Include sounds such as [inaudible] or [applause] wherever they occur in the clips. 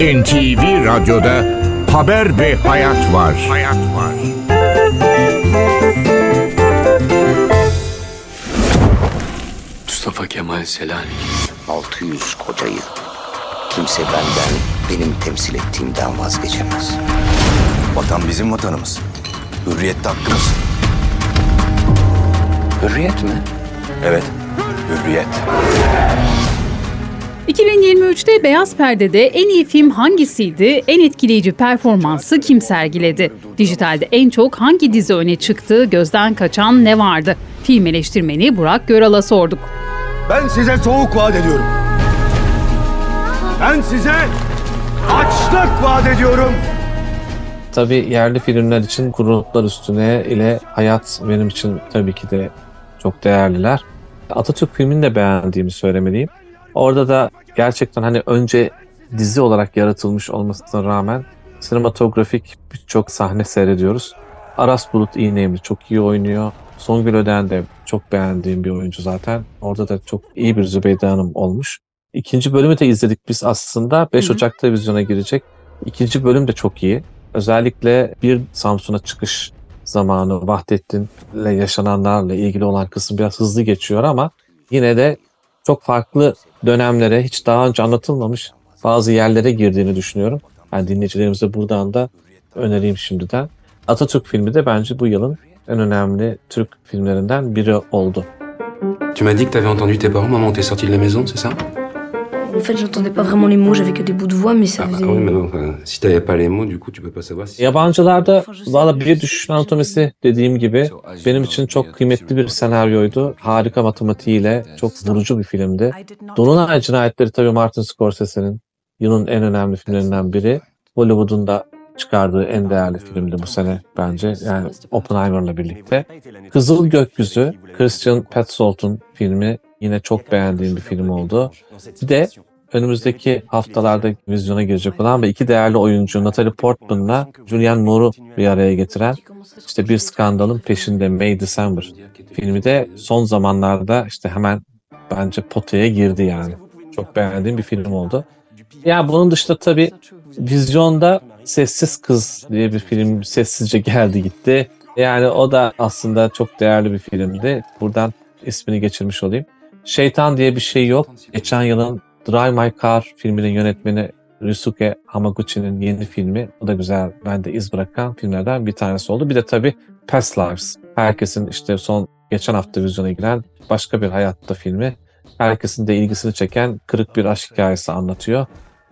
NTV Radyo'da Haber ve Hayat var. Hayat var. Mustafa Kemal Selanik. 600 koca yıl. Kimse benden, benim temsil ettiğimden vazgeçemez. Vatan bizim vatanımız. Hürriyet de hakkımız. Hürriyet mi? Evet, hürriyet. 2023'te Beyaz Perde'de en iyi film hangisiydi, en etkileyici performansı kim sergiledi? Dijitalde en çok hangi dizi öne çıktı, gözden kaçan ne vardı? Film eleştirmeni Burak Göral'a sorduk. Ben size soğuk vaat ediyorum. Ben size açlık vaat ediyorum. Tabii yerli filmler için Kuruluklar Üstüne ile Hayat benim için tabii ki de çok değerliler. Atatürk filmini de beğendiğimi söylemeliyim. Orada da gerçekten hani önce dizi olarak yaratılmış olmasına rağmen sinematografik birçok sahne seyrediyoruz. Aras Bulut İğnemli çok iyi oynuyor. Songül Öden de çok beğendiğim bir oyuncu zaten. Orada da çok iyi bir Zübeyde Hanım olmuş. İkinci bölümü de izledik biz aslında. 5 Hı hı. Ocak'ta vizyona girecek. İkinci bölüm de çok iyi. Özellikle bir Samsun'a çıkış zamanı Vahdettin'le yaşananlarla ilgili olan kısım biraz hızlı geçiyor ama yine de çok farklı dönemlere hiç daha önce anlatılmamış bazı yerlere girdiğini düşünüyorum. Yani dinleyicilerimize buradan da önereyim şimdiden. Atatürk filmi de bence bu yılın en önemli Türk filmlerinden biri oldu. Tu m'as dit que t'avais entendu tes parents maman t'es sorti de la maison, c'est ça En fait, j'entendais pas vraiment les mots, j'avais que des bouts de voix, mais ça ah, faisait. ah oui, mais non, si t'avais pas les mots, du coup, tu peux pas savoir si... Yabancılarda valla bir düşüş anatomisi dediğim gibi benim için çok kıymetli bir senaryoydu. Harika matematiğiyle çok vurucu bir filmdi. Dolunay Cinayetleri tabii Martin Scorsese'nin yılın en önemli filmlerinden biri. Hollywood'un da çıkardığı en değerli filmdi bu sene bence. Yani Oppenheimer'la birlikte. Kızıl Gökyüzü, Christian Petzold'un filmi yine çok beğendiğim bir film oldu. Bir de önümüzdeki haftalarda vizyona girecek olan ve iki değerli oyuncu Natalie Portman'la Julianne Moore'u bir araya getiren işte bir skandalın peşinde May December filmi de son zamanlarda işte hemen bence potaya girdi yani. Çok beğendiğim bir film oldu. Ya bunun dışında tabii vizyonda Sessiz Kız diye bir film sessizce geldi gitti. Yani o da aslında çok değerli bir filmdi. Buradan ismini geçirmiş olayım. Şeytan diye bir şey yok. Geçen yılın Drive My Car filminin yönetmeni Ryusuke Hamaguchi'nin yeni filmi. O da güzel. Bende iz bırakan filmlerden bir tanesi oldu. Bir de tabii Past Lives. Herkesin işte son geçen hafta vizyona giren başka bir hayatta filmi. Herkesin de ilgisini çeken kırık bir aşk hikayesi anlatıyor.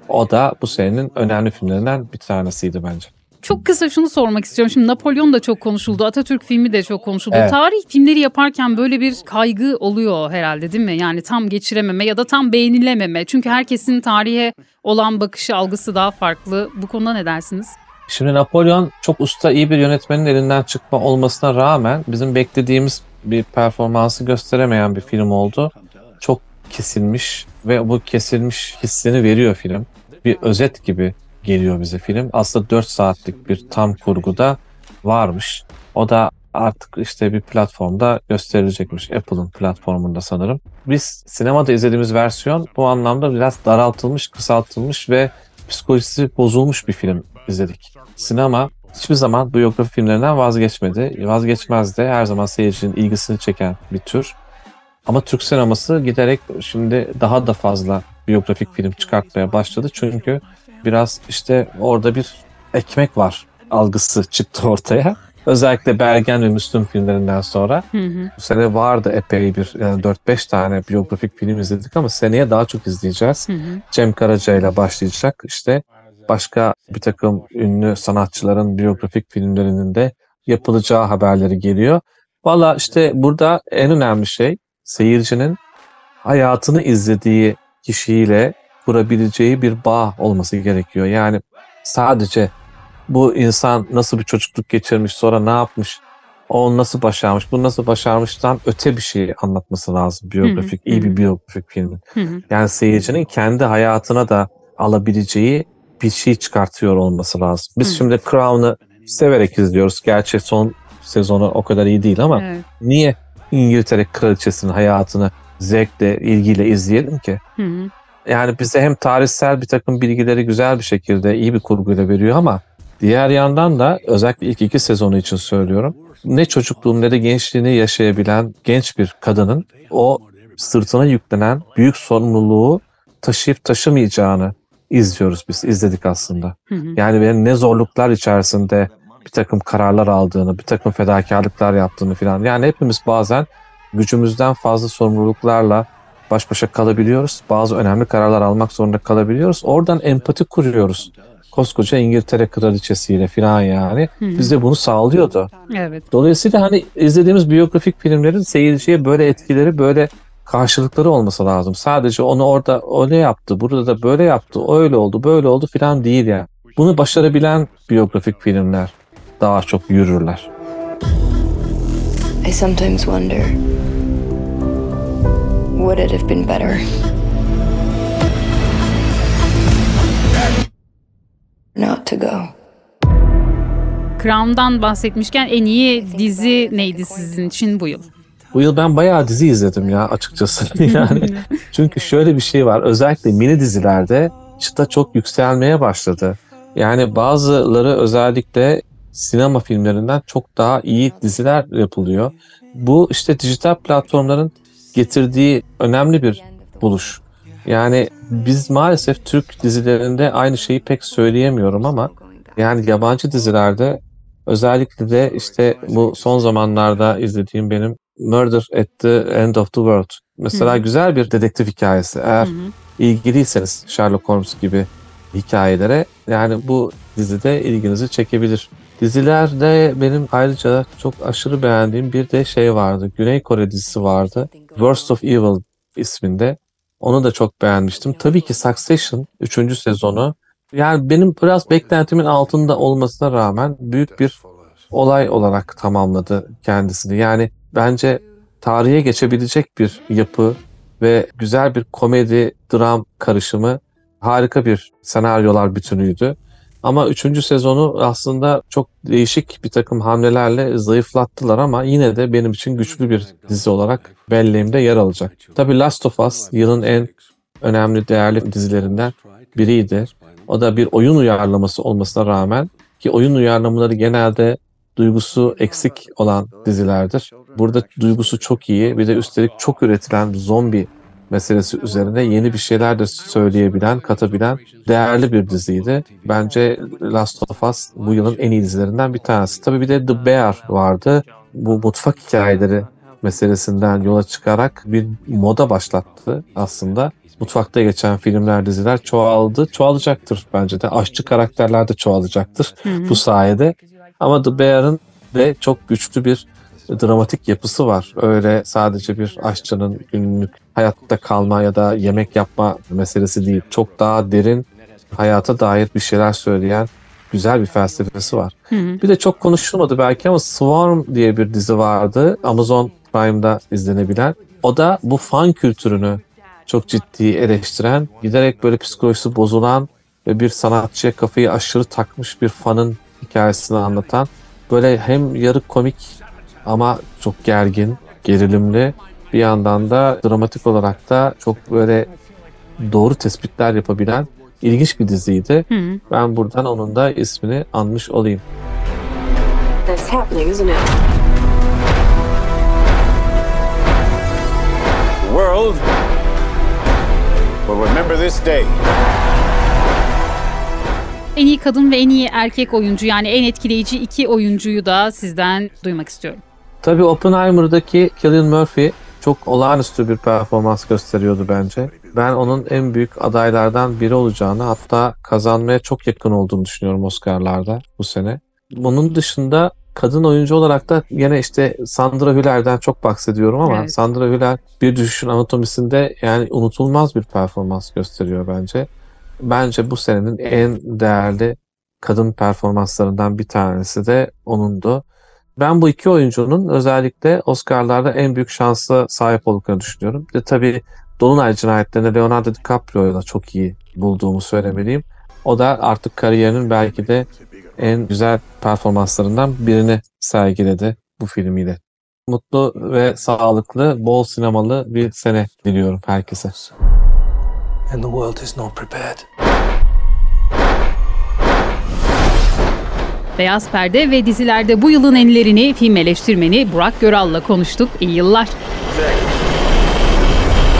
O da bu senenin önemli filmlerinden bir tanesiydi bence. Çok kısa şunu sormak istiyorum. Şimdi Napolyon da çok konuşuldu. Atatürk filmi de çok konuşuldu. Evet. Tarih filmleri yaparken böyle bir kaygı oluyor herhalde değil mi? Yani tam geçirememe ya da tam beğenilememe. Çünkü herkesin tarihe olan bakışı, algısı daha farklı. Bu konuda ne dersiniz? Şimdi Napolyon çok usta iyi bir yönetmenin elinden çıkma olmasına rağmen bizim beklediğimiz bir performansı gösteremeyen bir film oldu. Çok kesilmiş ve bu kesilmiş hissini veriyor film. Bir özet gibi geliyor bize film. Aslında 4 saatlik bir tam kurguda varmış. O da artık işte bir platformda gösterilecekmiş. Apple'ın platformunda sanırım. Biz sinemada izlediğimiz versiyon bu anlamda biraz daraltılmış, kısaltılmış ve psikolojisi bozulmuş bir film izledik. Sinema hiçbir zaman biyografi filmlerinden vazgeçmedi. Vazgeçmez de her zaman seyircinin ilgisini çeken bir tür. Ama Türk sineması giderek şimdi daha da fazla biyografik film çıkartmaya başladı. Çünkü biraz işte orada bir ekmek var algısı çıktı ortaya. Özellikle Bergen ve Müslüm filmlerinden sonra. Hı hı. Bu sene vardı epey bir yani 4-5 tane biyografik film izledik ama seneye daha çok izleyeceğiz. Hı hı. Cem Karaca ile başlayacak. İşte başka bir takım ünlü sanatçıların biyografik filmlerinin de yapılacağı haberleri geliyor. Valla işte burada en önemli şey seyircinin hayatını izlediği kişiyle kurabileceği bir bağ olması gerekiyor. Yani sadece bu insan nasıl bir çocukluk geçirmiş, sonra ne yapmış, o nasıl başarmış, bu nasıl başarmıştan öte bir şey anlatması lazım biyografik, Hı hı, iyi bir biyografik filmin. Hı hı. Yani seyircinin kendi hayatına da alabileceği bir şey çıkartıyor olması lazım. Biz Hı. şimdi Crown'ı severek izliyoruz. Gerçi son sezonu o kadar iyi değil ama Evet. niye İngiltere kraliçesinin hayatını zevkle, ilgiyle izleyelim ki? Hı hı. Yani bize hem tarihsel bir takım bilgileri güzel bir şekilde iyi bir kurguyla veriyor ama diğer yandan da özellikle ilk iki sezonu için söylüyorum. Ne çocukluğunu ne de gençliğini yaşayabilen genç bir kadının o sırtına yüklenen büyük sorumluluğu taşıyıp taşımayacağını izliyoruz biz, izledik aslında. Hı hı. Yani benim ne zorluklar içerisinde bir takım kararlar aldığını, bir takım fedakarlıklar yaptığını falan. Yani hepimiz bazen gücümüzden fazla sorumluluklarla baş başa kalabiliyoruz. Bazı önemli kararlar almak zorunda kalabiliyoruz. Oradan empati kuruyoruz. Koskoca İngiltere kraliçesiyle falan yani. Bize bunu sağlıyordu. Evet. Dolayısıyla hani izlediğimiz biyografik filmlerin seyirciye böyle etkileri, böyle karşılıkları olması lazım. Sadece onu orada öyle yaptı, burada da böyle yaptı, öyle oldu, böyle oldu falan değil yani. Bunu başarabilen biyografik filmler daha çok yürürler. I sometimes wonder would it have been better not to go? Crown'dan bahsetmişken en iyi dizi neydi sizin için bu yıl? Bu yıl ben bayağı dizi izledim ya açıkçası. [laughs] yani çünkü şöyle bir şey var. Özellikle mini dizilerde çıta çok yükselmeye başladı. Yani bazıları özellikle sinema filmlerinden çok daha iyi diziler yapılıyor. Bu işte dijital platformların getirdiği önemli bir buluş. Yani biz maalesef Türk dizilerinde aynı şeyi pek söyleyemiyorum ama yani yabancı dizilerde özellikle de işte bu son zamanlarda izlediğim benim Murder at the End of the World. Mesela Hı. güzel bir dedektif hikayesi. Eğer Hı hı. ilgiliyseniz Sherlock Holmes gibi hikayelere yani bu dizide ilginizi çekebilir. Dizilerde benim ayrıca çok aşırı beğendiğim bir de şey vardı. Güney Kore dizisi vardı. Worst of Evil isminde. Onu da çok beğenmiştim. Tabii ki Succession 3. sezonu. Yani benim biraz beklentimin altında olmasına rağmen büyük bir olay olarak tamamladı kendisini. Yani bence tarihe geçebilecek bir yapı ve güzel bir komedi dram karışımı harika bir senaryolar bütünüydü. Ama üçüncü sezonu aslında çok değişik bir takım hamlelerle zayıflattılar ama yine de benim için güçlü bir dizi olarak belleğimde yer alacak. Tabii Last of Us yılın en önemli değerli dizilerinden biriydi. O da bir oyun uyarlaması olmasına rağmen ki oyun uyarlamaları genelde duygusu eksik olan dizilerdir. Burada duygusu çok iyi. Bir de üstelik çok üretilen zombi meselesi üzerine yeni bir şeyler de söyleyebilen, katabilen değerli bir diziydi. Bence Last of Us bu yılın en iyi dizilerinden bir tanesi. Tabii bir de The Bear vardı. Bu mutfak hikayeleri meselesinden yola çıkarak bir moda başlattı aslında. Mutfakta geçen filmler, diziler çoğaldı. Çoğalacaktır bence de. Aşçı karakterler de çoğalacaktır bu sayede. Ama The Bear'ın de çok güçlü bir dramatik yapısı var. Öyle sadece bir aşçının günlük hayatta kalma ya da yemek yapma meselesi değil. Çok daha derin hayata dair bir şeyler söyleyen güzel bir felsefesi var. Hı hı. Bir de çok konuşulmadı belki ama Swarm diye bir dizi vardı. Amazon Prime'da izlenebilen. O da bu fan kültürünü çok ciddi eleştiren, giderek böyle psikolojisi bozulan ve bir sanatçıya kafayı aşırı takmış bir fanın hikayesini anlatan böyle hem yarı komik ama çok gergin, gerilimli bir yandan da dramatik olarak da çok böyle doğru tespitler yapabilen ilginç bir diziydi. Hı. Ben buradan onun da ismini anmış olayım. That's happening, isn't it? The world will remember this day. En iyi kadın ve en iyi erkek oyuncu yani en etkileyici iki oyuncuyu da sizden duymak istiyorum. Tabii Oppenheimer'daki Cillian Murphy çok olağanüstü bir performans gösteriyordu bence. Ben onun en büyük adaylardan biri olacağını hatta kazanmaya çok yakın olduğunu düşünüyorum Oscar'larda bu sene. Bunun dışında kadın oyuncu olarak da yine işte Sandra Hüller'den çok bahsediyorum ama Evet. Sandra Hüller bir düşüşün anatomisinde yani unutulmaz bir performans gösteriyor bence. Bence bu senenin en değerli kadın performanslarından bir tanesi de onundu. Ben bu iki oyuncunun özellikle Oscar'larda en büyük şansa sahip olduklarını düşünüyorum. De tabii Dolunay cinayetlerinde Leonardo DiCaprio'yu da çok iyi bulduğumu söylemeliyim. O da artık kariyerinin belki de en güzel performanslarından birini sergiledi bu filmiyle. Mutlu ve sağlıklı, bol sinemalı bir sene diliyorum herkese. And the world is not prepared. Beyaz Perde ve dizilerde bu yılın enlerini film eleştirmeni Burak Göral'la konuştuk. İyi yıllar.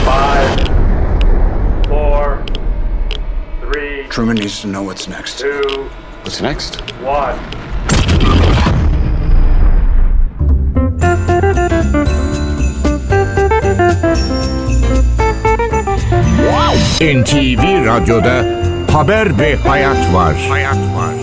Five, four, three, Truman needs to know what's next. two, What's next? one. NTV Radyo'da Haber ve Hayat var. Hayat var.